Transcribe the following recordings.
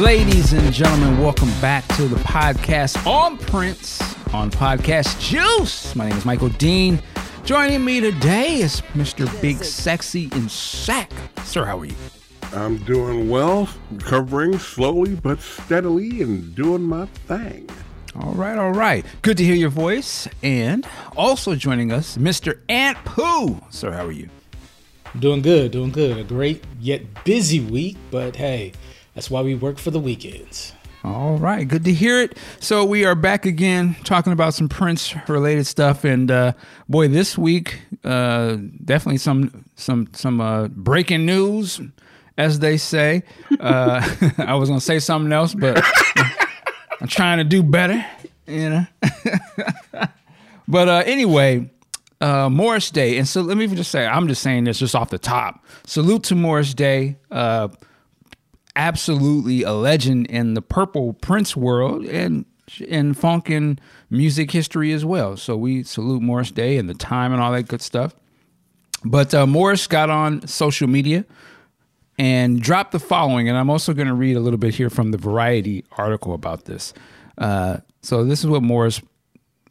Ladies and gentlemen, welcome back to the podcast on Prince on Podcast Juice. My name is Michael Dean. Joining me today is Mr. Big Sexy in Sack. Sir, how are you? I'm doing well, recovering slowly but steadily and doing my thing. All right, all right. Good to hear your voice. And also joining us, Mr. Ant Pooh. Sir, how are you? Doing good, doing good. A great yet busy week, but hey, that's why we work for the weekends. All right, good to hear it. So we are back again talking about some Prince related stuff, and uh, boy, this week uh, definitely some some some uh, breaking news, as they say. Uh, I was gonna say something else, but I'm trying to do better, you know. but uh, anyway, uh, Morris Day, and so let me just say, I'm just saying this just off the top. Salute to Morris Day. Absolutely a legend in the purple Prince world and in funk and music history as well. So we salute Morris Day and the time and all that good stuff. But uh, Morris got on social media and dropped the following, and I'm also going to read a little bit here from the Variety article about this. Uh, so this is what Morris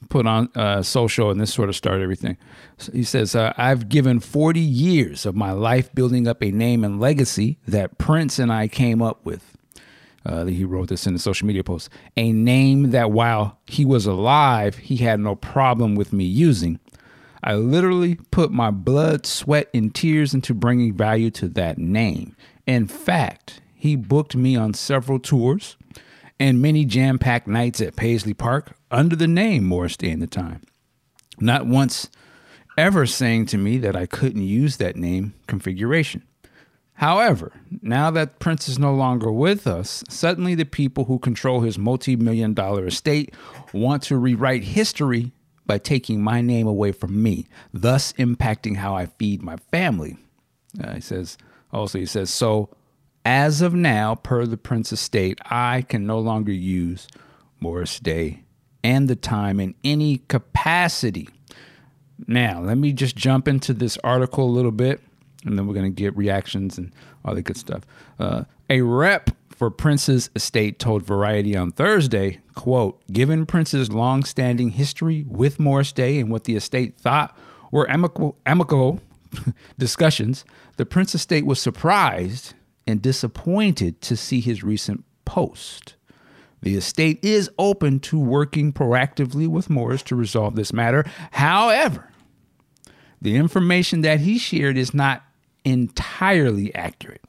put on uh, social, and this sort of started everything. So he says, uh, I've given 40 years of my life building up a name and legacy that Prince and I came up with. Uh, he wrote this in a social media post. A name that while he was alive, he had no problem with me using. I literally put my blood, sweat, and tears into bringing value to that name. In fact, he booked me on several tours and many jam packed nights at Paisley Park under the name Morris Day and the Time. Not once ever saying to me that I couldn't use that name configuration. However, now that Prince is no longer with us, suddenly the people who control his multi million dollar estate want to rewrite history by taking my name away from me, thus impacting how I feed my family. Uh, he says, also, he says, so as of now, per the Prince estate, I can no longer use Morris Day and the time in any capacity. Now, let me just jump into this article a little bit, and then we're going to get reactions and all the good stuff. Uh, a rep for Prince's estate told Variety on Thursday, quote, given Prince's long-standing history with Morris Day and what the estate thought were amicable, amicable discussions, the Prince estate was surprised and disappointed to see his recent post. The estate is open to working proactively with Morris to resolve this matter. However, the information that he shared is not entirely accurate.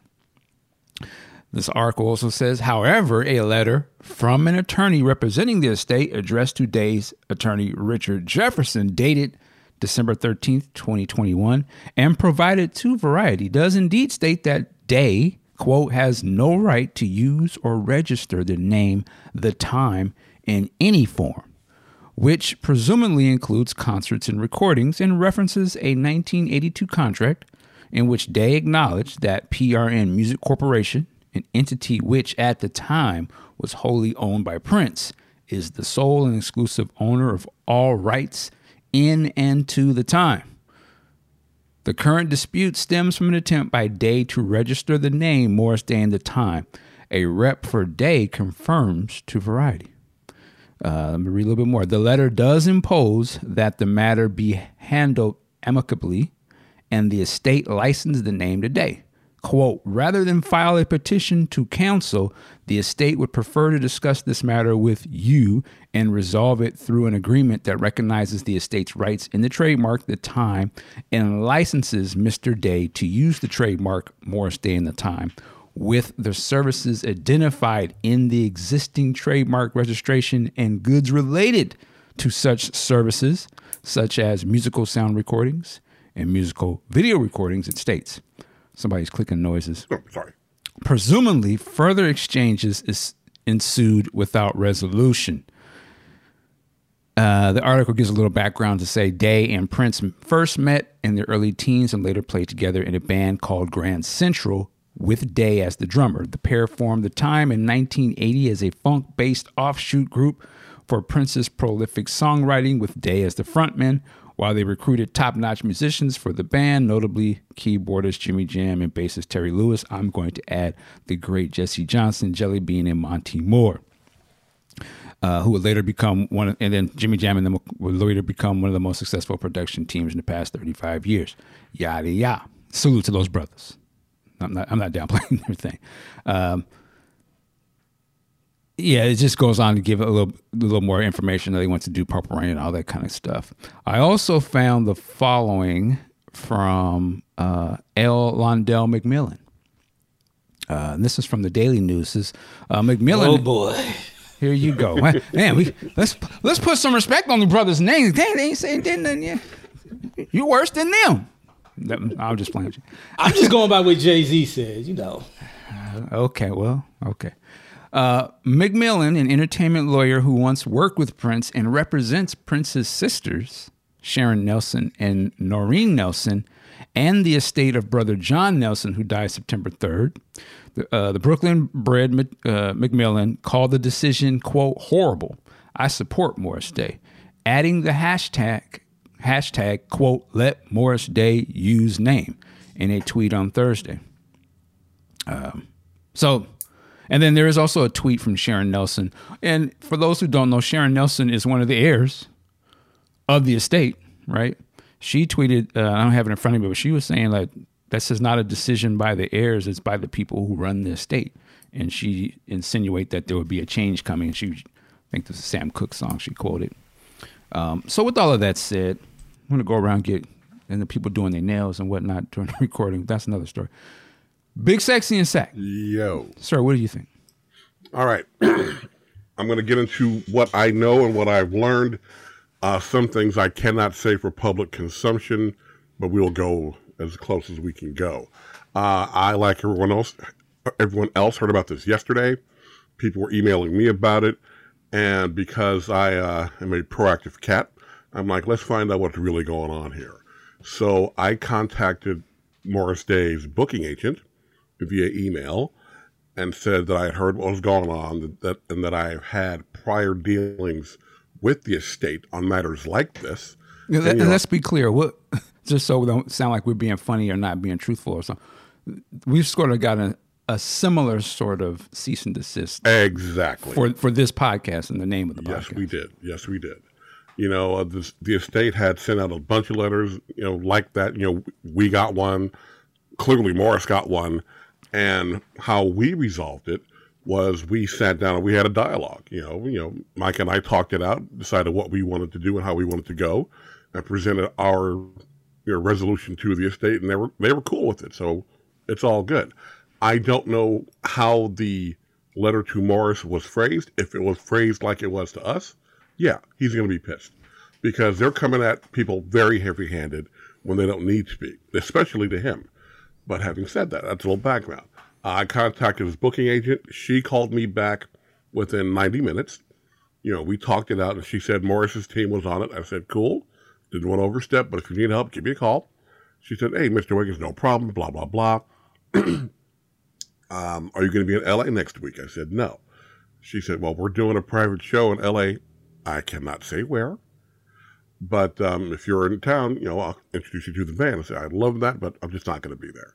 This article also says, however, a letter from an attorney representing the estate addressed to Day's attorney Richard Jefferson, dated December 13th, 2021, and provided to Variety, does indeed state that Day quote, has no right to use or register the name, the time in any form, which presumably includes concerts and recordings and references a 1982 contract in which Day acknowledged that PRN Music Corporation, an entity which at the time was wholly owned by Prince, is the sole and exclusive owner of all rights in and to the time. The current dispute stems from an attempt by Day to register the name Morris Day the Time. A rep for Day confirms to Variety. Uh, let me read a little bit more. The letter does impose that the matter be handled amicably and the estate license the name to Day. Quote, rather than file a petition to cancel, the estate would prefer to discuss this matter with you and resolve it through an agreement that recognizes the estate's rights in the trademark, the time, and licenses Mr. Day to use the trademark Morris Day and the Time with the services identified in the existing trademark registration and goods related to such services, such as musical sound recordings and musical video recordings, it states. Somebody's clicking noises. Oh, sorry. Presumably, further exchanges is ensued without resolution. Uh, the article gives a little background to say Day and Prince first met in their early teens and later played together in a band called Grand Central with Day as the drummer. The pair formed the time in 1980 as a funk based offshoot group for Prince's prolific songwriting with Day as the frontman, while they recruited top notch musicians for the band, notably keyboardist Jimmy Jam and bassist Terry Lewis. I'm going to add the great Jesse Johnson, Jelly Bean, and Monte Moir. Uh, who would later become one, of, and then Jimmy Jam and them would later become one of the most successful production teams in the past 35 years. Yada yada. Salute to those brothers. I'm not, I'm not downplaying their thing. Um, yeah, it just goes on to give a little, a little more information that he wants to do Purple Rain and all that kind of stuff. I also found the following from uh, L. Londell McMillan. Uh, and this is from the Daily News. This is uh, McMillan. Oh boy. Here you go. Man, we let's let's put some respect on the brothers' names. Dang, they ain't saying nothing yet. You worse than them. I'm just playing. I'm just going by what Jay Z says. You know. Okay, well, okay. Uh, McMillan, an entertainment lawyer who once worked with Prince and represents Prince's sisters, Sharon Nelson and Norrine Nelson, and the estate of brother John Nelson, who died September 3rd. The, uh, the Brooklyn bred uh, McMillan called the decision, quote, horrible. I support Morris Day, adding the hashtag, hashtag, quote, let Morris Day use name in a tweet on Thursday. Um, so and then there is also a tweet from Sharon Nelson. And for those who don't know, Sharon Nelson is one of the heirs of the estate, right? She tweeted, uh, I don't have it in front of me, but she was saying like this is not a decision by the heirs; it's by the people who run the estate. And she insinuate that there would be a change coming. She, I think this is a Sam Cooke song she quoted. Um, so with all of that said, I'm gonna go around get and the people doing their nails and whatnot during the recording. That's another story. Big Sexy and Sack. Yo. Sir, what do you think? All right. I'm going to get into what I know and what I've learned. Uh, some things I cannot say for public consumption, but we'll go as close as we can go. Uh, I, like everyone else, everyone else, heard about this yesterday. People were emailing me about it, and because I uh, am a proactive cat, I'm like, let's find out what's really going on here. So I contacted Morris Day's booking agent, via email and said that I had heard what was going on, that, and that I had prior dealings with the estate on matters like this. Yeah, and, let's be clear. What, just so we don't sound like we're being funny or not being truthful or something. We've sort of got a, a similar sort of cease and desist. Exactly. For for this podcast and the name of the yes, podcast. Yes, we did. Yes, we did. You know, uh, this, the estate had sent out a bunch of letters, you know, like that. You know, we got one. Clearly, Morris got one and how we resolved it was we sat down and we had a dialogue. You know, you know, Mike and I talked it out, decided what we wanted to do and how we wanted to go, and presented our you know, resolution to the estate, and they were they were cool with it. So it's all good. I don't know how the letter to Morris was phrased. If it was phrased like it was to us, yeah, he's going to be pissed because they're coming at people very heavy-handed when they don't need to be, especially to him. But having said that, that's a little background. I contacted his booking agent. She called me back within 90 minutes. You know, we talked it out, and she said Morris's team was on it. I said, cool. Didn't want to overstep, but if you need help, give me a call. She said, hey, Mr. Wiggins, no problem, blah, blah, blah. um, are you going to be in LA next week? I said, no. She said, well, we're doing a private show in LA. I cannot say where. But um, if you're in town, you know, I'll introduce you to the band. I said, I'd love that, but I'm just not going to be there.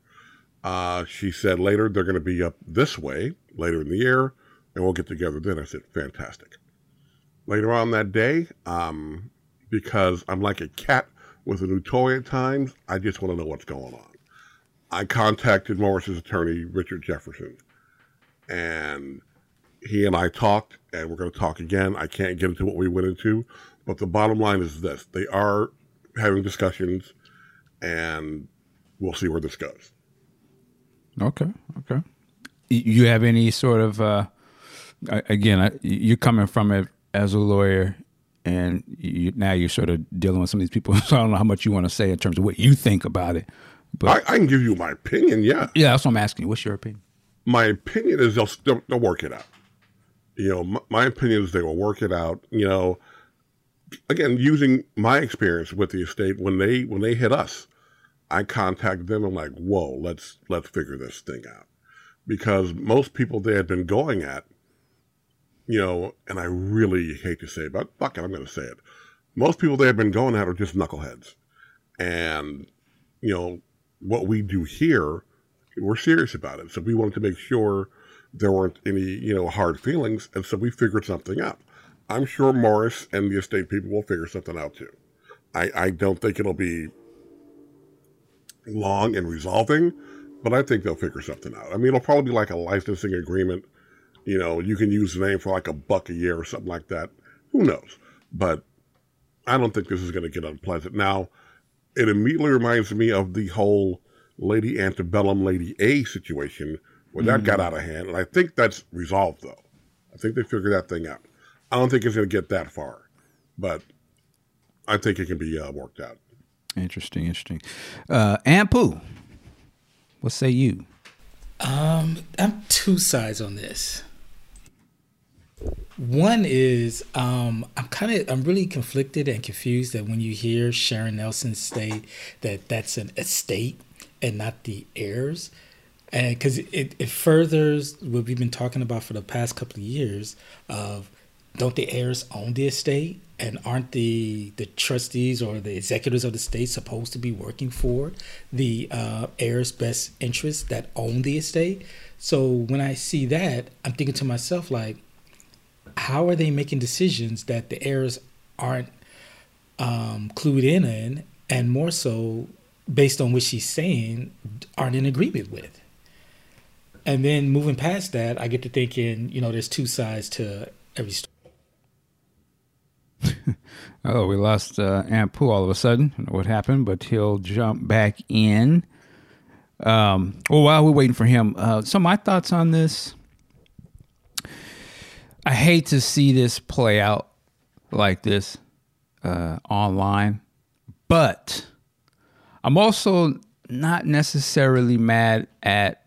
Uh, she said later they're going to be up this way later in the year, and we'll get together then. I said, fantastic. Later on that day, um, because I'm like a cat with a new toy at times, I just want to know what's going on. I contacted Morris's attorney, Richard Jefferson, and he and I talked, and we're going to talk again. I can't get into what we went into, but the bottom line is this they are having discussions, and we'll see where this goes. Okay. Okay. You have any sort of uh, again? You're coming from it as a lawyer, and you, now you're sort of dealing with some of these people. So I don't know how much you want to say in terms of what you think about it. But I, I can give you my opinion. Yeah. Yeah, that's what I'm asking. What's your opinion? My opinion is they'll they'll, they'll work it out. You know, my, my opinion is they will work it out. You know, again, using my experience with the estate when they when they hit us I contacted them. I'm like, whoa, let's let's figure this thing out, because most people they had been going at, you know, and I really hate to say it, but fuck it, I'm going to say it. most people they had been going at are just knuckleheads. And, you know, what we do here, we're serious about it. So we wanted to make sure there weren't any, you know, hard feelings. And so we figured something out. I'm sure Morris and the estate people will figure something out too. I, I don't think it'll be long in resolving, but I think they'll figure something out. I mean, it'll probably be like a licensing agreement. You know, you can use the name for like a buck a year or something like that. Who knows? But I don't think this is going to get unpleasant. Now, it immediately reminds me of the whole Lady Antebellum, Lady A situation where that got out of hand. And I think that's resolved, though. I think they figured that thing out. I don't think it's going to get that far, but I think it can be uh, worked out. Interesting, interesting. Uh, Ampu, what say you? Um, I'm two sides on this. One is um, I'm kind of I'm really conflicted and confused that when you hear Sharon Nelson state that that's an estate and not the heirs, and because it, it furthers what we've been talking about for the past couple of years of don't the heirs own the estate and aren't the the trustees or the executors of the state supposed to be working for the uh, heirs' best interests that own the estate? So when I see that, I'm thinking to myself like, how are they making decisions that the heirs aren't um, clued in in, and more so based on what she's saying, aren't in agreement with? And then moving past that, I get to thinking, you know, there's two sides to every story. Oh, we lost uh, Ampu all of a sudden. I don't know what happened, but he'll jump back in. Um, well, while we're waiting for him, uh, so my thoughts on this. I hate to see this play out like this uh, online, but I'm also not necessarily mad at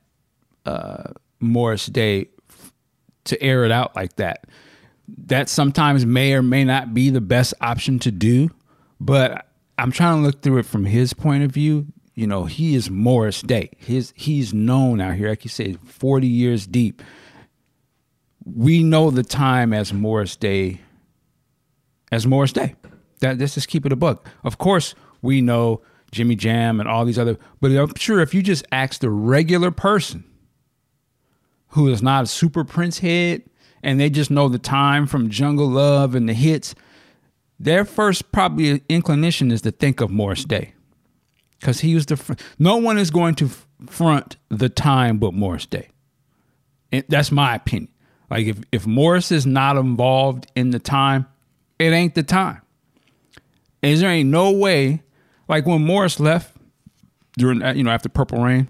uh, Morris Day f- to air it out like that. That sometimes may or may not be the best option to do, but I'm trying to look through it from his point of view. You know, he is Morris Day. His he's known out here, like you said, 40 years deep. We know the time as Morris Day as Morris Day. That this is keep it a buck. Of course, we know Jimmy Jam and all these other, but I'm sure if you just ask the regular person who is not a super Prince head and they just know the time from Jungle Love and the hits, their first probably inclination is to think of Morris Day because he was the fr- no one is going to front the time but Morris Day. And that's my opinion. Like if if Morris is not involved in the time, it ain't the time. Is there ain't no way like when Morris left during uh, you know after Purple Rain.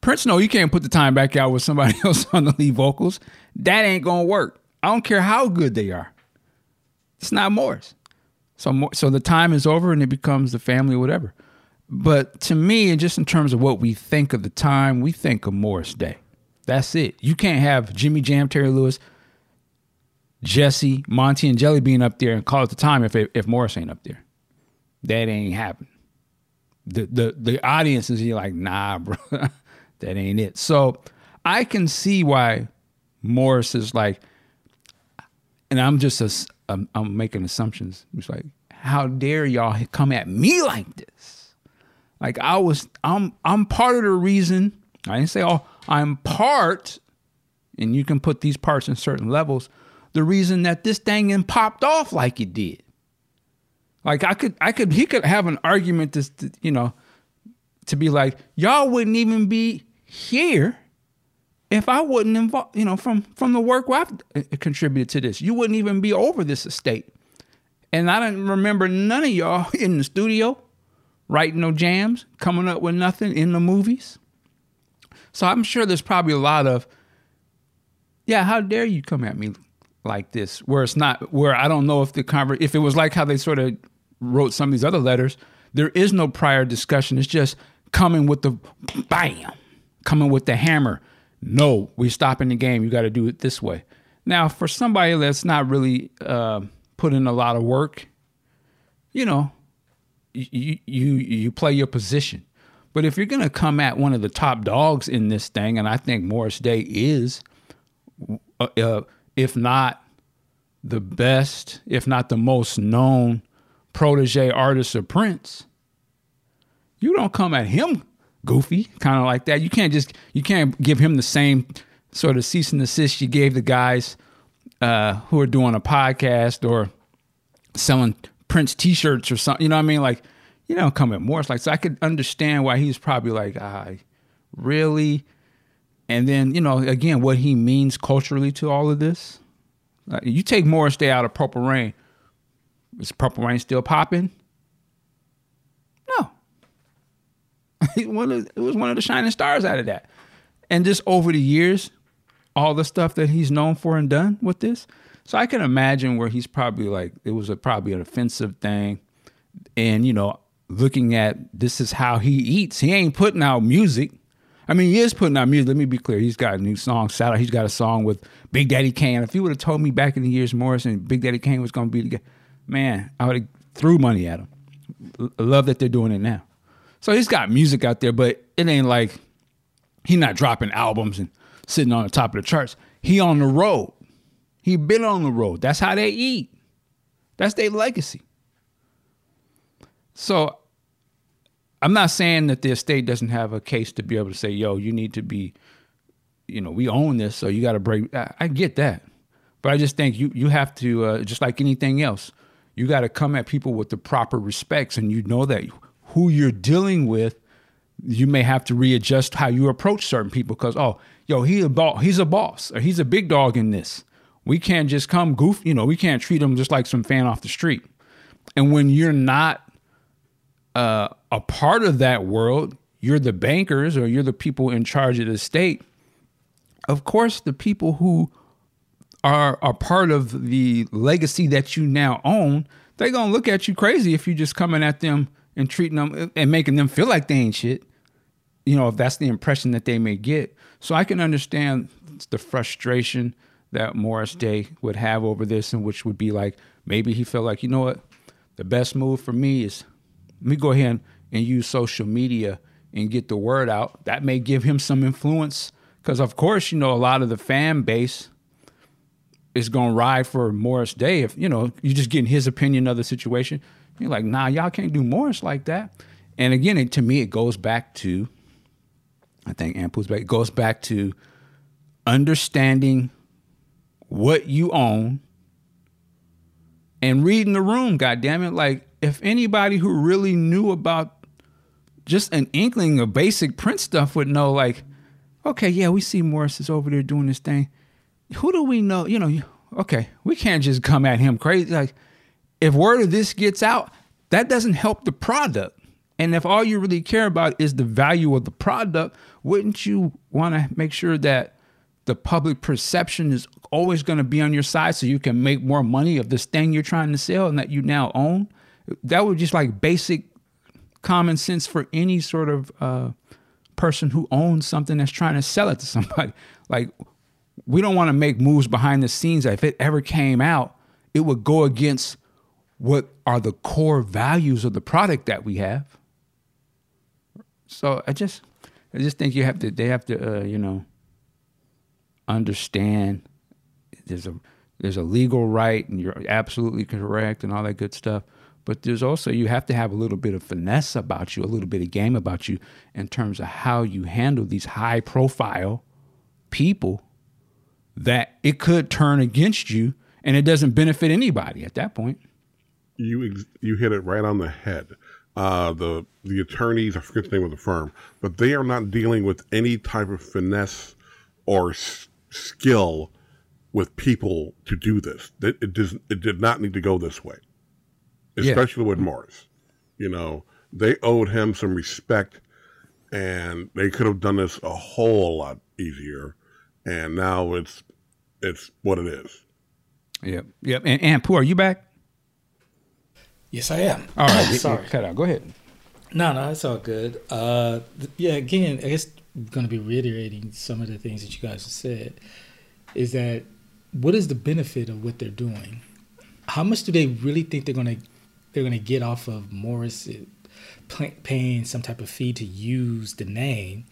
Prince, no, you can't put the time back out with somebody else on the lead vocals. That ain't gonna work. I don't care how good they are. It's not Morris. So, so the time is over and it becomes the family or whatever. But to me, and just in terms of what we think of the time, we think of Morris Day. That's it. You can't have Jimmy Jam, Terry Lewis, Jesse, Monty, and Jelly Bean up there and call it the time if if Morris ain't up there. That ain't happening. The the the audience is like, nah, bro, that ain't it. So I can see why Morris is like, and I'm just a, I'm, I'm making assumptions. He's like, how dare y'all come at me like this? Like I was, I'm I'm part of the reason. I didn't say oh, I'm part, and you can put these parts in certain levels. The reason that this thing and popped off like it did. Like I could, I could, he could have an argument to, you know, to be like, y'all wouldn't even be here if I wasn't involved, you know, from from the work where I've uh, contributed to this. You wouldn't even be over this estate. And I don't remember none of y'all in the studio writing no jams, coming up with nothing in the movies. So I'm sure there's probably a lot of, yeah, how dare you come at me like this? Where it's not, where I don't know if the conver- if it was like how they sort of wrote some of these other letters, there is no prior discussion. It's just coming with the bam, coming with the hammer. No, we're stopping the game. You got to do it this way. Now, for somebody that's not really uh, put in a lot of work, you know, you you you play your position. But if you're gonna come at one of the top dogs in this thing, and I think Morris Day is, uh, uh, if not the best, if not the most known protege artist of Prince, you don't come at him goofy, kind of like that. You can't just you can't give him the same sort of cease and desist you gave the guys uh, who are doing a podcast or selling Prince T-shirts or something. You know what I mean? Like you don't come at Morris like so. I could understand why he's probably like, ah, really. And then you know again what he means culturally to all of this. You take Morris Day out of Purple Rain, is Purple Rain still popping? No. it was one of the shining stars out of that. And just over the years, all the stuff that he's known for and done with this. So I can imagine where he's probably like, it was a, probably an offensive thing. And, you know, looking at this is how he eats. He ain't putting out music. I mean, he is putting out music. Let me be clear. He's got a new song. Out. He's got a song with Big Daddy Kane. If you would have told me back in the years Morrison Big Daddy Kane was going to be the guy, man, I would have threw money at him. I love that they're doing it now. So he's got music out there, but it ain't like he's not dropping albums and sitting on the top of the charts. He on the road. He been on the road. That's how they eat. That's their legacy. So I'm not saying that the estate doesn't have a case to be able to say, yo, you need to be, you know, we own this, so you got to break. I, I, get that. But I just think you, you have to, uh, just like anything else, you got to come at people with the proper respects and you know that who you're dealing with, you may have to readjust how you approach certain people because, oh, yo, he a boss, he's a boss or he's a big dog in this. We can't just come goof, you know, we can't treat him just like some fan off the street. And when you're not uh, a part of that world, you're the bankers or you're the people in charge of the state. Of course, the people who are a part of the legacy that you now own, they're gonna look at you crazy if you're just coming at them and treating them uh, and making them feel like they ain't shit. You know, if that's the impression that they may get. So I can understand the frustration that Morris Day would have over this, and which would be like maybe he felt like, you know what, the best move for me is let me go ahead and use social media and get the word out. That may give him some influence because, of course, you know, a lot of the fan base is going to ride for Morris Day. If, you know, you're just getting his opinion of the situation. You're like, nah, y'all can't do Morris like that. And again, it, to me, it goes back to, I think Ampu's back, it goes back to understanding what you own and reading the room, God damn it. Like, if anybody who really knew about just an inkling of basic print stuff would know, like, okay, yeah, we see Morris is over there doing this thing. Who do we know? You know, okay, we can't just come at him crazy. Like, if word of this gets out, that doesn't help the product. And if all you really care about is the value of the product, wouldn't you want to make sure that the public perception is always going to be on your side so you can make more money of this thing you're trying to sell and that you now own? that would just like basic common sense for any sort of uh, person who owns something that's trying to sell it to somebody. Like, we don't want to make moves behind the scenes that if it ever came out, it would go against what are the core values of the product that we have. So I just, I just think you have to, they have to, uh, you know, understand there's a, there's a legal right and you're absolutely correct and all that good stuff but there's also you have to have a little bit of finesse about you, a little bit of game about you in terms of how you handle these high profile people that it could turn against you and it doesn't benefit anybody at that point. You you hit it right on the head. Uh, the the attorneys, I forget the name of the firm, but they are not dealing with any type of finesse or s- skill with people to do this. It, it, does, it did not need to go this way especially yeah. with Morris. You know, they owed him some respect, and they could have done this a whole lot easier. And now it's it's what it is. Yep, yep. And, and Pooh, are you back? Yes, I am. All right, sorry, cut out. Go ahead. No, no, it's all good. Uh, yeah, again, I guess I'm going to be reiterating some of the things that you guys have said. Is that what is the benefit of what they're doing? How much do they really think they're going to they're going to get off of Morris paying some type of fee to use the name,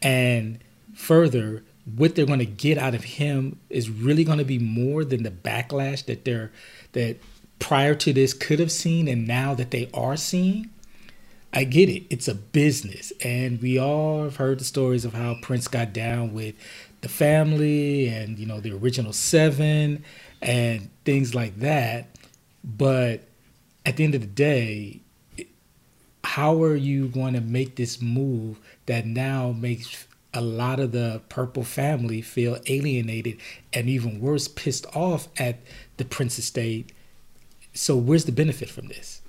and further, what they're going to get out of him is really going to be more than the backlash that they're that prior to this could have seen and now that they are seeing i get it. It's a business. And we all have heard the stories of how prince got down with the family and you know the original seven and things like that. But at the end of the day how are you going to make this move that now makes a lot of the purple family feel alienated and even worse pissed off at the prince estate so where's the benefit from this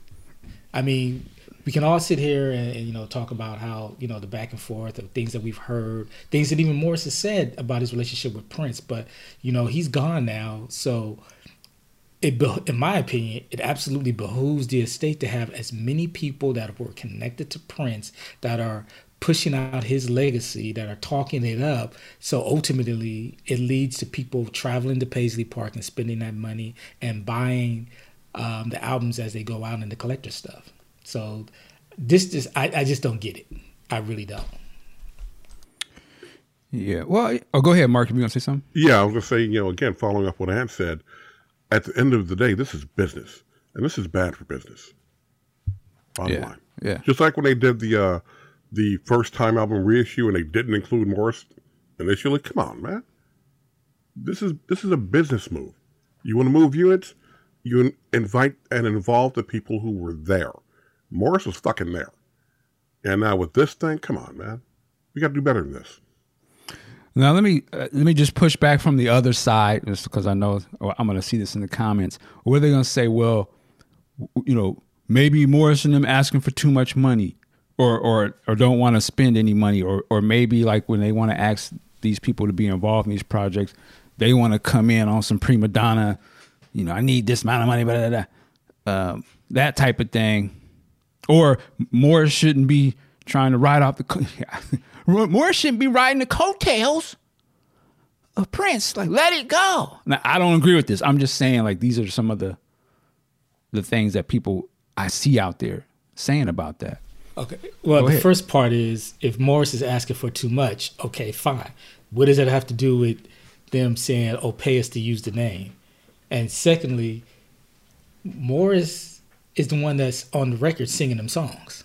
i mean we can all sit here and, and, you know talk about how you know the back and forth of things that we've heard things that even morris has said about his relationship with prince but you know he's gone now so it in my opinion it absolutely behooves the estate to have as many people that were connected to prince that are pushing out his legacy that are talking it up. So ultimately, it leads to people traveling to Paisley Park and spending that money and buying um, the albums as they go out and the collector stuff. So this just I, I just don't get it. I really don't. Yeah. Well, oh, go ahead, Mark. If you want to say something. Yeah, I was gonna say, you know, again, following up what Ant said. At the end of the day, this is business, and this is bad for business. Bottom yeah. line. Yeah. Just like when they did the uh, the first time album reissue and they didn't include Morris initially. Come on, man. This is this is a business move. You want to move units, you invite and involve the people who were there. Morris was fucking there. And now with this thing, come on, man. We got to do better than this. Now let me uh, let me just push back from the other side, just because I know I'm going to see this in the comments. Where they're going to say, well, you know, maybe Morris and them asking for too much money or or or don't want to spend any money or or maybe like when they want to ask these people to be involved in these projects they want to come in on some prima donna you know i need this amount of money blah, blah, blah. Um, that type of thing or Morris shouldn't be trying to ride off the Morris shouldn't be riding the coattails of Prince like let it go now I don't agree with this I'm just saying like these are some of the the things that people I see out there saying about that Okay. Well, the first part is if Morris is asking for too much, okay, fine. What does that have to do with them saying, "Oh, pay us to use the name"? And secondly, Morris is the one that's on the record singing them songs.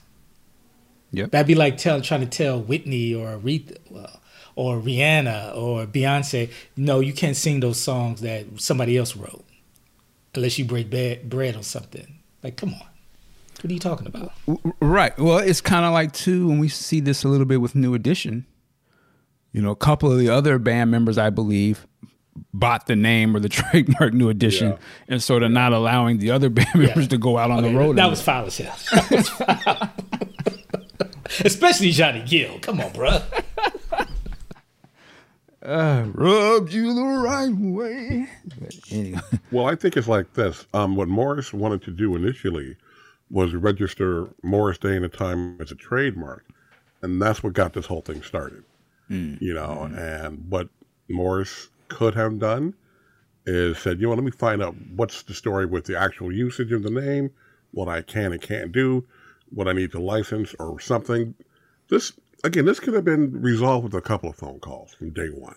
Yep. That'd be like tell, trying to tell Whitney or Aretha, well, or Rihanna or Beyonce, no, you can't sing those songs that somebody else wrote, unless you break bread or something. Like, come on. What are you talking about? Right. Well, it's kind of like too when we see this a little bit with New Edition. You know, a couple of the other band members, I believe, bought the name or the trademark New Edition, yeah. and sort of not allowing the other band members yeah. to go out on okay, the road. That was foul as hell. Especially Johnny Gill. Come on, bro. Uh, rubbed you the right way. Anyway. Well, I think it's like this. Um, what Morris wanted to do initially was register Morris Day and a Time as a trademark, and that's what got this whole thing started. Mm. You know, mm. and but Morris could have done is said, you know, let me find out what's the story with the actual usage of the name, what I can and can't do, what I need to license or something. This again, this could have been resolved with a couple of phone calls from day one.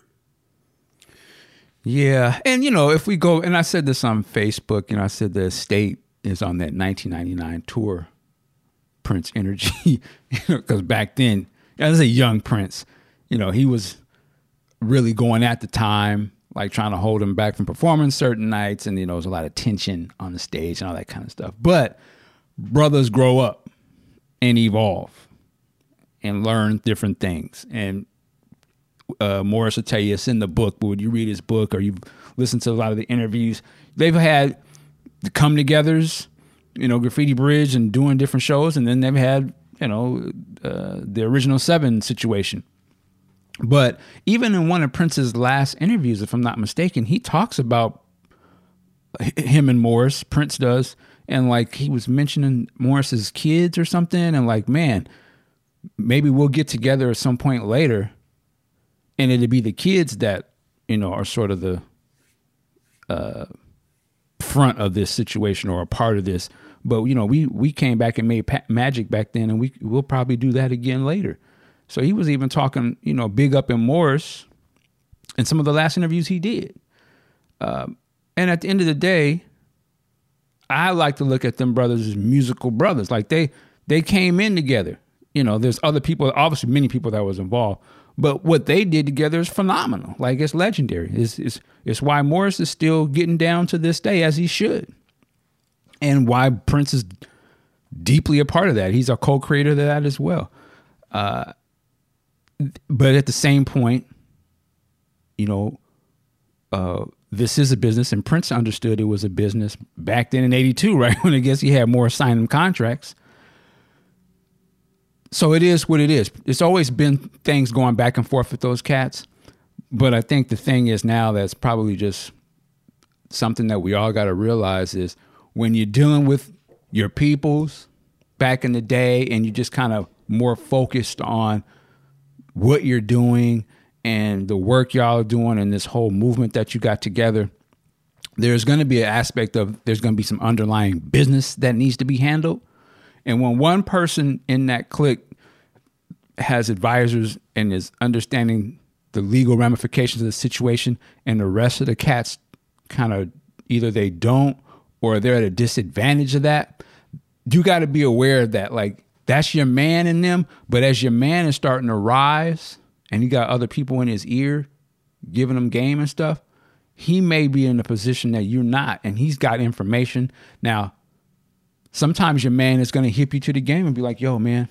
Yeah, and you know, if we go, and I said this on Facebook, you know, I said the state is on that 1999 tour, Prince Energy, because back then, as a young Prince, you know, he was really going at the time, like trying to hold him back from performing certain nights, and you know, there's a lot of tension on the stage and all that kind of stuff. But brothers grow up and evolve and learn different things. And uh, Morris will tell you it's in the book, but when you read his book or you listen to a lot of the interviews, they've had the come togethers, you know, Graffiti Bridge and doing different shows. And then they've had, you know, uh, the original seven situation. But even in one of Prince's last interviews, if I'm not mistaken, he talks about him and Morris, Prince does, and like he was mentioning Morris's kids or something, and like, man, maybe we'll get together at some point later, and it'd be the kids that you know are sort of the uh, front of this situation or a part of this. But you know, we we came back and made pa- magic back then, and we we'll probably do that again later. So he was even talking, you know, big up in Morris, in some of the last interviews he did. Um, and at the end of the day, I like to look at them brothers as musical brothers. Like they they came in together. You know, there's other people, obviously many people that was involved, but what they did together is phenomenal. Like it's legendary. It's it's it's why Morris is still getting down to this day as he should, and why Prince is deeply a part of that. He's a co-creator of that as well. Uh, but at the same point, you know, uh, this is a business, and Prince understood it was a business back then in '82, right? When I guess he had more signing contracts. So it is what it is. It's always been things going back and forth with those cats, but I think the thing is now that's probably just something that we all got to realize is when you're dealing with your peoples back in the day, and you just kind of more focused on what you're doing and the work y'all are doing and this whole movement that you got together, there's going to be an aspect of there's going to be some underlying business that needs to be handled. And when one person in that clique has advisors and is understanding the legal ramifications of the situation, and the rest of the cats kind of either they don't or they're at a disadvantage of that, you got to be aware of that. Like, that's your man in them. But as your man is starting to rise and you got other people in his ear giving him game and stuff, he may be in a position that you're not, and he's got information. Now, sometimes your man is going to hip you to the game and be like, yo, man,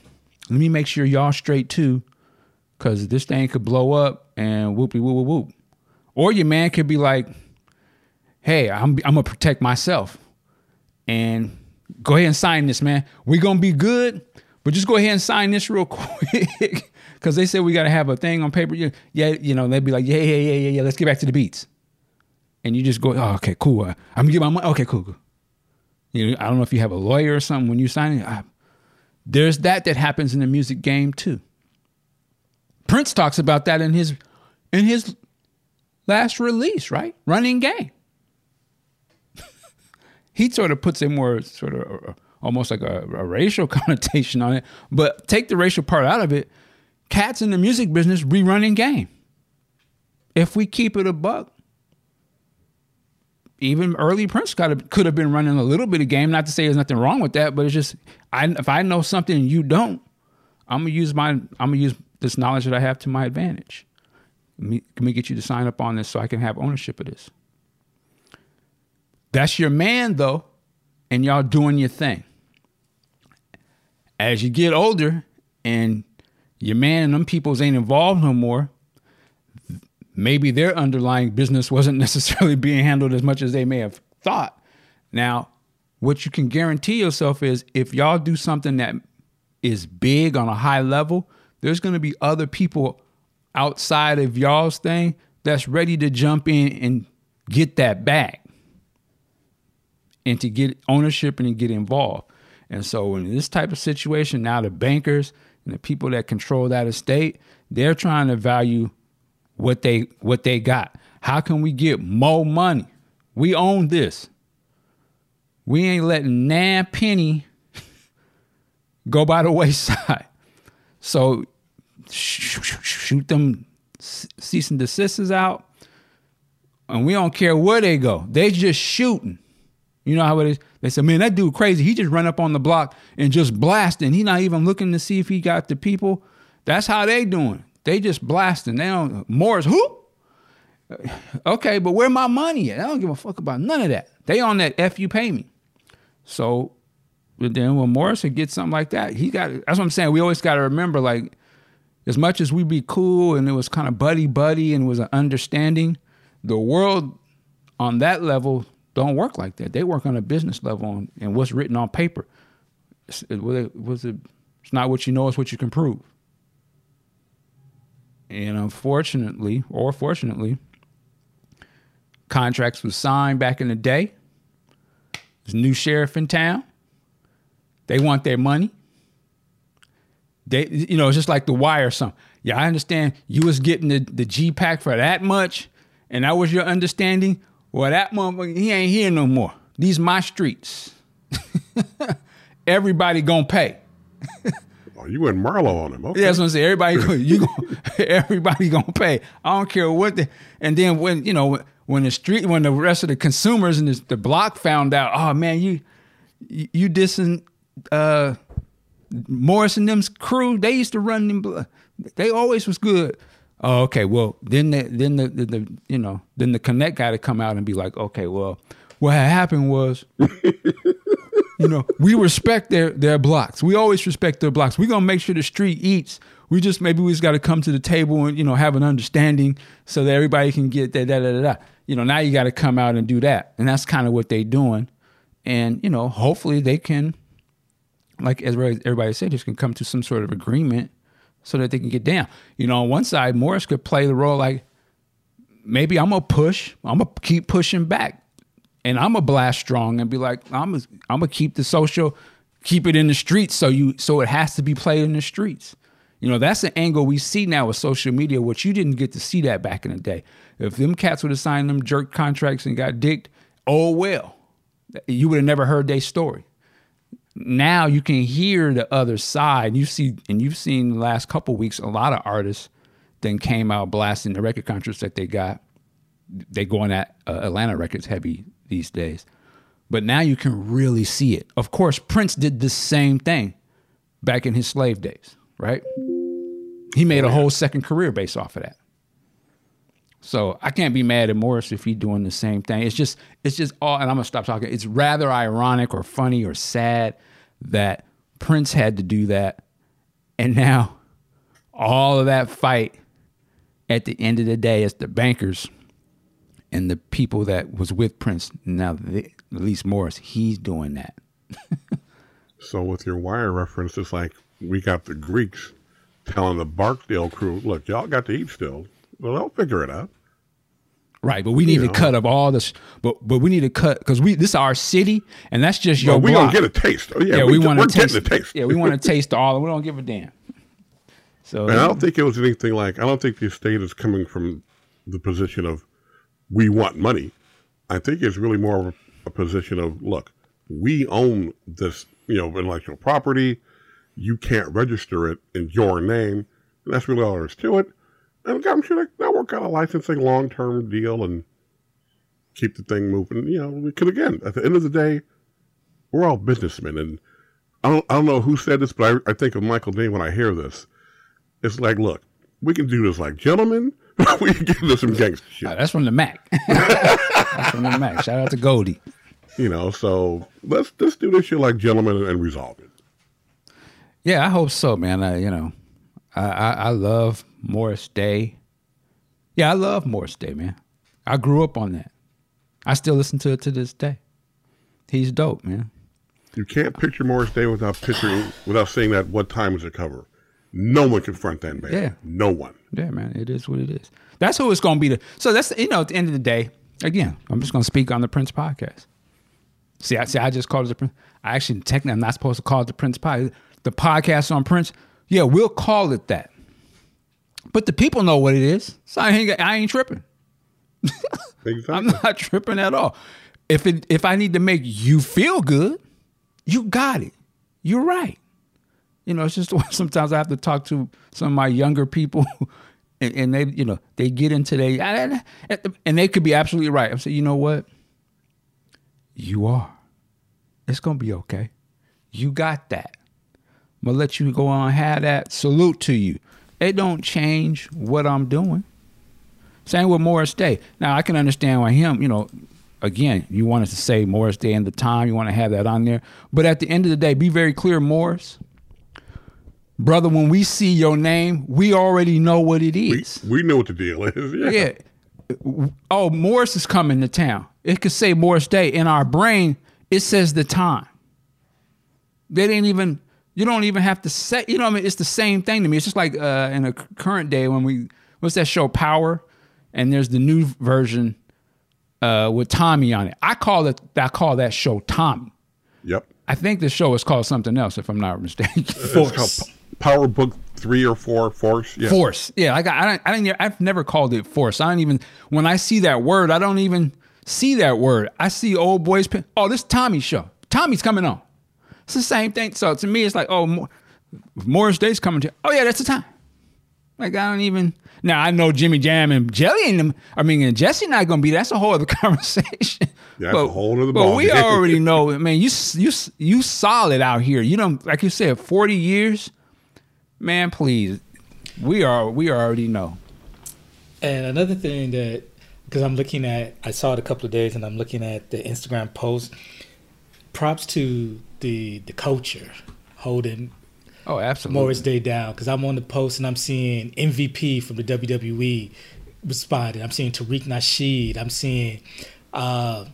let me make sure y'all straight too, because this thing could blow up and whoopie whoop whoop whoop. Or your man could be like, hey, I'm, I'm going to protect myself and go ahead and sign this, man. We're going to be good, but just go ahead and sign this real quick because they said we got to have a thing on paper. Yeah, you know, they'd be like, yeah, yeah, yeah, yeah, yeah. Let's get back to the beats, and you just go, oh, okay, cool. Uh, I'm gonna get my money. Okay, cool, cool. You know, I don't know if you have a lawyer or something when you sign it. I, there's that that happens in the music game too. Prince talks about that in his in his last release, right? Running Game. he sort of puts a more sort of uh, almost like a, a racial connotation on it, but take the racial part out of it cats in the music business rerunning game. If we keep it a buck, even early Prince could have been running a little bit of game. Not to say there's nothing wrong with that, but it's just I, if I know something you don't, I'm gonna use my I'm gonna use this knowledge that I have to my advantage. Let me, let me get you to sign up on this so I can have ownership of this. That's your man though, and y'all doing your thing. As you get older and your man and them peoples ain't involved no more, maybe their underlying business wasn't necessarily being handled as much as they may have thought. Now, what you can guarantee yourself is if y'all do something that is big on a high level, there's going to be other people outside of y'all's thing that's ready to jump in and get that back and to get ownership and get involved. And so in this type of situation, now the bankers, and the people that control that estate, they're trying to value what they what they got. How can we get more money? We own this. We ain't letting nan penny go by the wayside. So shoot them cease and desists out, and we don't care where they go. They just shooting. You know how it is. They said, "Man, that dude crazy. He just run up on the block and just blasting. He not even looking to see if he got the people." That's how they doing. They just blasting. They don't. Morris who? Okay, but where my money at? I don't give a fuck about none of that. They on that f you pay me. So then when Morris would get something like that, he got. That's what I'm saying. We always got to remember, like, as much as we be cool and it was kind of buddy buddy and was an understanding, the world on that level don't work like that. They work on a business level on, and what's written on paper. It, was it, it's not what you know, it's what you can prove. And unfortunately, or fortunately, contracts was signed back in the day. There's a new sheriff in town. They want their money. They, you know, it's just like the wire or something. Yeah, I understand you was getting the, the G pack for that much, and that was your understanding. Well, that motherfucker, he ain't here no more. These my streets. Everybody gonna pay. Oh, you went Marlo on him. Okay. Yeah, that's what I'm saying. Everybody, you go, everybody gonna pay. I don't care what the. And then when you know when the street, when the rest of the consumers and the, the block found out, oh man, you you, you dissing uh, Morris and them's crew. They used to run them. They always was good. Oh, okay. Well, then the, then the, the, the you know then the connect got to come out and be like, okay, well, what happened was you know, we respect their their blocks. We always respect their blocks. We're gonna make sure the street eats. We just maybe we just got to come to the table and you know have an understanding so that everybody can get that da da da da. You know, now you got to come out and do that, and that's kind of what they're doing. And you know, hopefully they can, like as everybody said, just can come to some sort of agreement so that they can get down. You know, on one side, Morris could play the role like maybe I'm gonna push. I'm gonna keep pushing back, and I'm gonna blast strong and be like, I'm gonna, I'm gonna keep the social, keep it in the streets. So you, so it has to be played in the streets. You know, that's an angle we see now with social media, which you didn't get to see that back in the day. If them cats would have signed them jerk contracts and got dicked, oh well, you would have never heard their story now you can hear the other side. You see, and you've seen the last couple weeks, a lot of artists then came out blasting the record contracts that they got. They going at uh, Atlantic records heavy these days, but now you can really see it. Of course, Prince did the same thing back in his slave days, right? He made a whole second career based off of that. So I can't be mad at Morris if he's doing the same thing. It's just, it's just all, and I'm gonna stop talking. It's rather ironic or funny or sad that Prince had to do that, and now all of that fight at the end of the day, it's the bankers and the people that was with Prince. Now, at least Morris, he's doing that. So with your wire reference, it's like we got the Greeks telling the Barksdale crew, "Look, y'all got to eat still. Well, they'll figure it out." Right, but we need You to know. cut up all this. But but we need to cut because we this is our city, and that's just your Well, we block. gonna get a taste. Oh, yeah, yeah, we, we, want to taste. a taste. Yeah, we want to taste all. And we don't give a damn. So And I don't think it was anything like I don't think the estate is coming from the position of we want money. I think it's really more of a, a position of look, we own this, you know, intellectual property. You can't register it in your name. And that's really all there is to it. And I'm sure they- they'll work out a licensing long term deal and keep the thing moving. You know, because again, at the end of the day, we're all businessmen. And I don't, I don't know who said this, but I, I think of Michael Dean when I hear this. It's like, look, we can do this like gentlemen. we can get into some gangster shit. that's from the Mack. that's from the Mack. Shout out to Goldie. You know, so let's let's do this shit like gentlemen and resolve it. Yeah, I hope so, man. I, you know, I, I I love Morris Day. Yeah, I love Morris Day, man. I grew up on that. I still listen to it to this day. He's dope, man. You can't picture Morris Day without picturing without saying that what time was it cover. No one can front that man. Yeah. No one. Yeah, man. It is what it is. That's who it's gonna be. The, so that's you know, at the end of the day, again, I'm just gonna speak on the Prince podcast. See, I see. I just called it the Prince. I actually technically I'm not supposed to call it the Prince podcast. The podcast on Prince. Yeah, we'll call it that. But the people know what it is, so I ain't I ain't tripping. Exactly. I'm not tripping at all. If it if I need to make you feel good, you got it. You're right. You know, it's just sometimes I have to talk to some of my younger people, and, and they, you know, they get into they and they could be absolutely right. I'm saying, you know what? You are. It's gonna be okay. You got that. I'm gonna let you go on and have that. Salute to you. It don't change what I'm doing. Same with Morris Day. Now I can understand why him, you know, again, you wanted to say Morris Day and the time, you want to have that on there. But at the end of the day, be very clear, Morris. Brother, when we see your name, we already know what it is. we, we know what the deal is. Yeah. Yeah. Oh, Morris is coming to town. It could say Morris Day. In our brain, it says the time. They didn't even, you don't even have to say, you know what I mean? It's the same thing to me. It's just like uh, in a current day when we, what's that show, Power? And there's the new version uh, with Tommy on it. I call it, I call that show Tommy. Yep. I think the show is called something else, if I'm not mistaken. P- Power Book three or four Force. Yeah. Force. Yeah, like I, I don't, I don't I've never called it force. I don't even, when I see that word, I don't even see that word. I see old boys. Oh, this Tommy show. Tommy's coming on. It's the same thing. So to me, it's like, oh, Mo- Morris Day's coming to. Oh yeah, that's the time. Like I don't even. Now I know Jimmy Jam and Jelly and them. I mean, and Jesse not gonna be. That's a whole other conversation. Yeah, that's a whole other But we game. already know. I mean, you you you solid out here. You know, like you said, forty years. Man, please, we are we already know. And another thing that, because I'm looking at, I saw it a couple of days, and I'm looking at the Instagram post. Props to the the culture holding Oh, absolutely. Morris Day down because I'm on the post and I'm seeing MVP from the WWE responding. I'm seeing Tariq Nasheed. I'm seeing uh,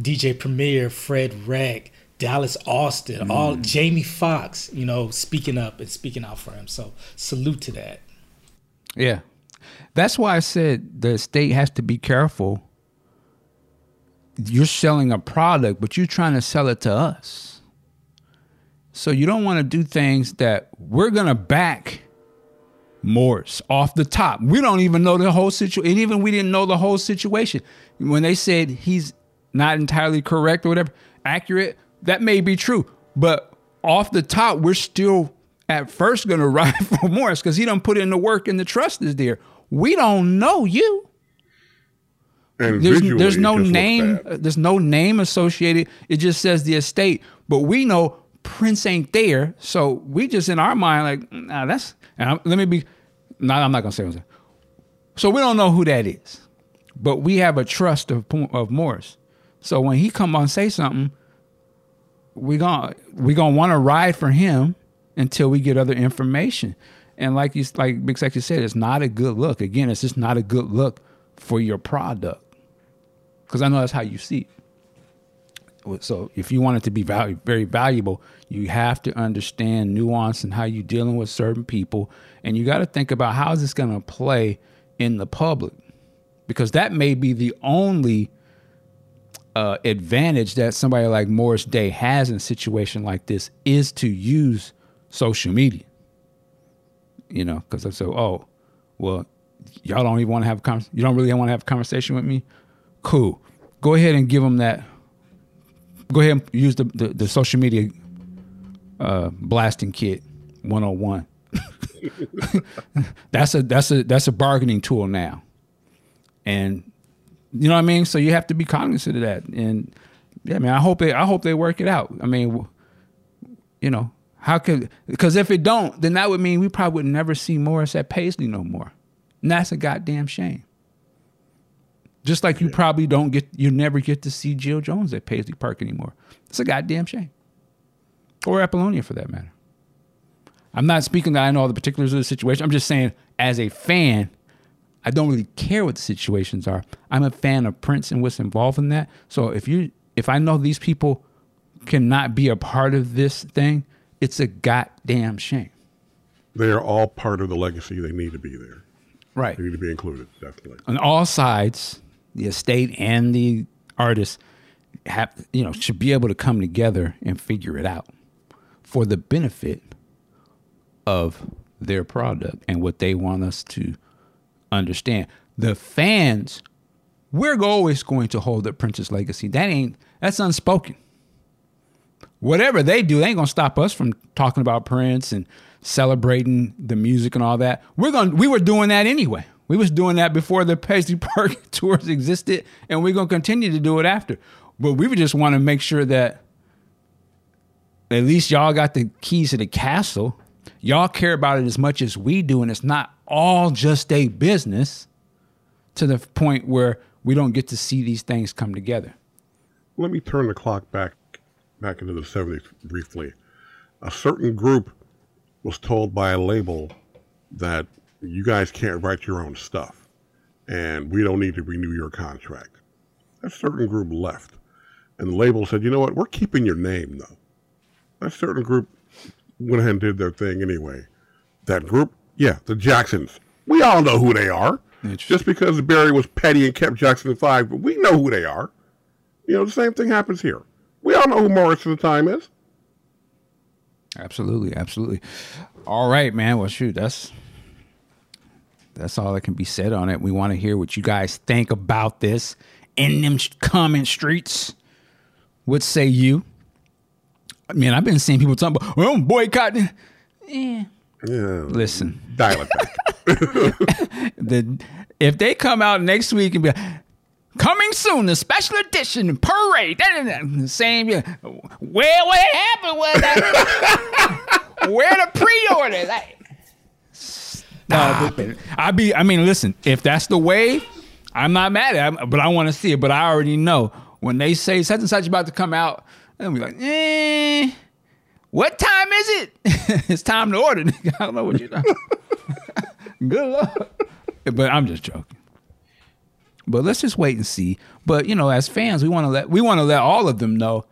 DJ Premier, Fredwreck, Dallas Austin, all Jamie Foxx. You know, speaking up and speaking out for him. So salute to that. Yeah. That's why I said the state has to be careful. You're selling a product, but you're trying to sell it to us. So you don't want to do things that we're going to back Morris off the top. We don't even know the whole situation. Even we didn't know the whole situation. When they said he's not entirely correct or whatever, accurate, that may be true. But off the top, we're still at first going to ride for Morris because he don't put in the work and the trust is there. We don't know you. And There's, there's no name. uh, There's no name associated. It just says the estate. But we know Prince ain't there, so we just in our mind like, nah, that's. And I'm, let me be. No, I'm not gonna say. What I'm saying. So we don't know who that is, but we have a trust of of Morris. So when he come on say something, we gonna we gonna want to ride for him until we get other information. And like you like Big Sexy said, it's not a good look. Again, it's just not a good look for your product because I know that's how you see it. So if you want it to be value, very valuable, you have to understand nuance and how you're dealing with certain people, and you got to think about how is this going to play in the public, because that may be the only uh, advantage that somebody like Morris Day has in a situation like this is to use social media. You know, because I say, oh, well, y'all don't even want to have a. You don't really want to have a conversation with me. Cool. Go ahead and give them that. Go ahead and use the the, the social media uh, blasting kit 101. that's a that's a that's a bargaining tool now, and you know what I mean. So you have to be cognizant of that. And yeah, man, I hope they I hope they work it out. I mean, you know, how could because if it don't, then that would mean we probably would never see Morris at Paisley no more. And that's a goddamn shame. Just like you probably don't get you never get to see Jill Jones at Paisley Park anymore. It's a goddamn shame. Or Apollonia for that matter. I'm not speaking that I know all the particulars of the situation. I'm just saying, as a fan, I don't really care what the situations are. I'm a fan of Prince and what's involved in that. So if you if I know these people cannot be a part of this thing, it's a goddamn shame. They are all part of the legacy. They need to be there. Right. They need to be included, definitely. On all sides, the estate and the artist have you know should be able to come together and figure it out for the benefit of their product and what they want us to understand. The fans, we're always going to hold up Prince's legacy. That ain't that's unspoken. Whatever they do, they ain't gonna stop us from talking about Prince and celebrating the music and all that. We're gonna we were doing that anyway. We was doing that before the Paisley Park tours existed, and we're gonna continue to do it after. But we just want to make sure that at least y'all got the keys to the castle. Y'all care about it as much as we do, and it's not all just a business to the point where we don't get to see these things come together. Let me turn the clock back back into the 70s briefly. A certain group was told by a label that you guys can't write your own stuff and we don't need to renew your contract. That certain group left. And the label said, you know what, we're keeping your name though. That certain group went ahead and did their thing anyway. That group, yeah, the Jacksons. We all know who they are. Just because Berry was petty and kept Jackson five, but we know who they are. You know, the same thing happens here. We all know who Morris of the time is. Absolutely, absolutely. All right, man. Well, shoot, that's that's all that can be said on it. We want to hear what you guys think about this in them comment streets. What say you? I mean, I've been seeing people talking about, well, I'm boycotting. eh. Yeah. Listen, Dial it back. the if they come out next week and be like, coming soon, the special edition parade, da, da, da, same. Yeah. Well, what happened was that where the pre-order? Like, stop it. I be. I mean, listen. If that's the way, I'm not mad at. it, but I want to see it. But I already know when they say such and such about to come out, and be like, eh. What time is it? it's time to order. nigga. I don't know what you're talking. Good luck. But I'm just joking. But let's just wait and see. But you know, as fans, we want to let we want to let all of them know.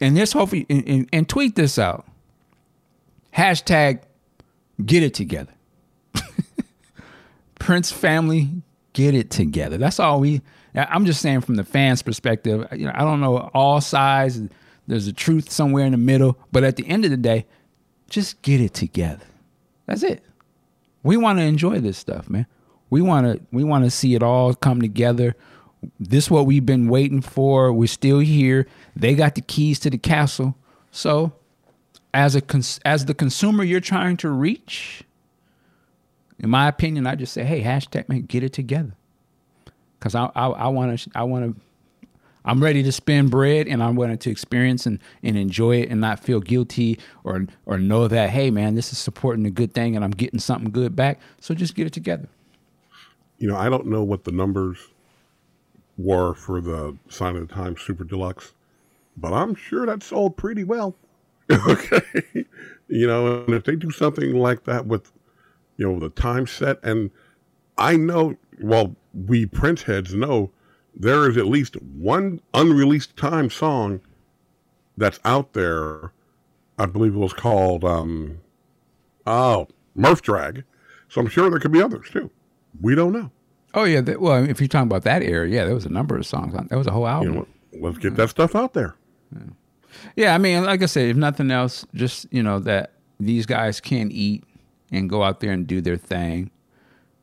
And just hopefully and, and, and tweet this out. Hashtag get it together. Prince family, get it together. That's all we I'm just saying from the fans' perspective. You know, I don't know all sides. There's a truth somewhere in the middle. But at the end of the day, just get it together. That's it. We want to enjoy this stuff, man. We want to we want to see it all come together. This is what we've been waiting for. We're still here. They got the keys to the castle. So, as a cons- as the consumer you're trying to reach, in my opinion, I just say, hey, hashtag man, get it together. Cause I I want to I want to I'm ready to spend bread and I'm willing to experience and, and enjoy it and not feel guilty or or know that hey man this is supporting a good thing and I'm getting something good back. So just get it together. You know, I don't know what the numbers were for the Sign of the Times Super Deluxe, but I'm sure that sold pretty well. okay. You know, and if they do something like that with, you know, the time set, and I know, well, we Prince heads know there is at least one unreleased time song that's out there. I believe it was called, um, oh, Murph Drag. So I'm sure there could be others too. We don't know. Oh yeah, that, well if you're talking about that era, yeah, there was a number of songs on. That was a whole album. You know, let's get that stuff out there. Yeah, I mean, like I said, if nothing else, just you know that these guys can eat and go out there and do their thing.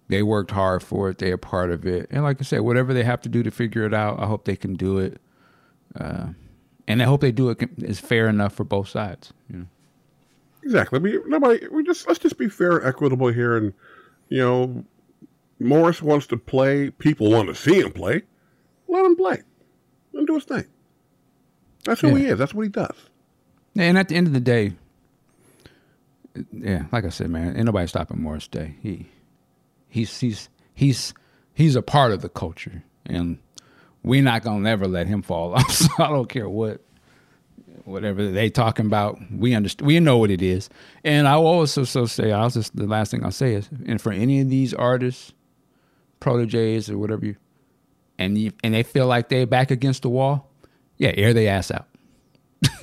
They worked hard for it. They're a part of it, and like I said, whatever they have to do to figure it out, I hope they can do it. Uh, and I hope they do it is fair enough for both sides. You know? Exactly. I mean, nobody. We just let's just be fair and equitable here, and you know, Morris wants to play. People want to see him play. Let him play. Let him do his thing. That's who Yeah. he is. That's what he does. And at the end of the day, yeah, like I said, man, ain't nobody stopping Morris Day. He, he's he's he's he's a part of the culture, and we're not gonna never let him fall off. So I don't care what, whatever they talking about. We understand. We know what it is. And I will also so say, I'll just the last thing I'll say is, and for any of these artists, proteges or whatever you, and you and they feel like they back against the wall, yeah, air their ass out.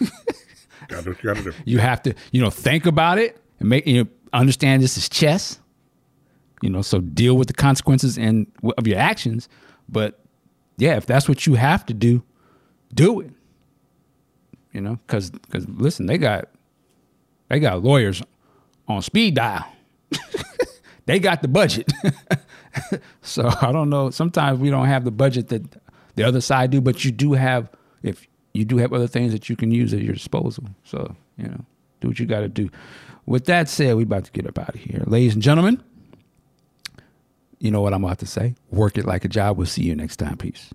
Do what you got to do. You have to, you know, think about it and make you know, understand this is chess. You know, so deal with the consequences and of your actions. But yeah, if that's what you have to do, do it. You know, because because listen, they got they got lawyers on speed dial. they got the budget. so I don't know. Sometimes we don't have the budget that the other side do, but you do have if you do have other things that you can use at your disposal. So you know, do what you got to do. With that said, we about to get up out of here, ladies and gentlemen. You know what I'm about to say. Work it like a job. We'll see you next time. Peace.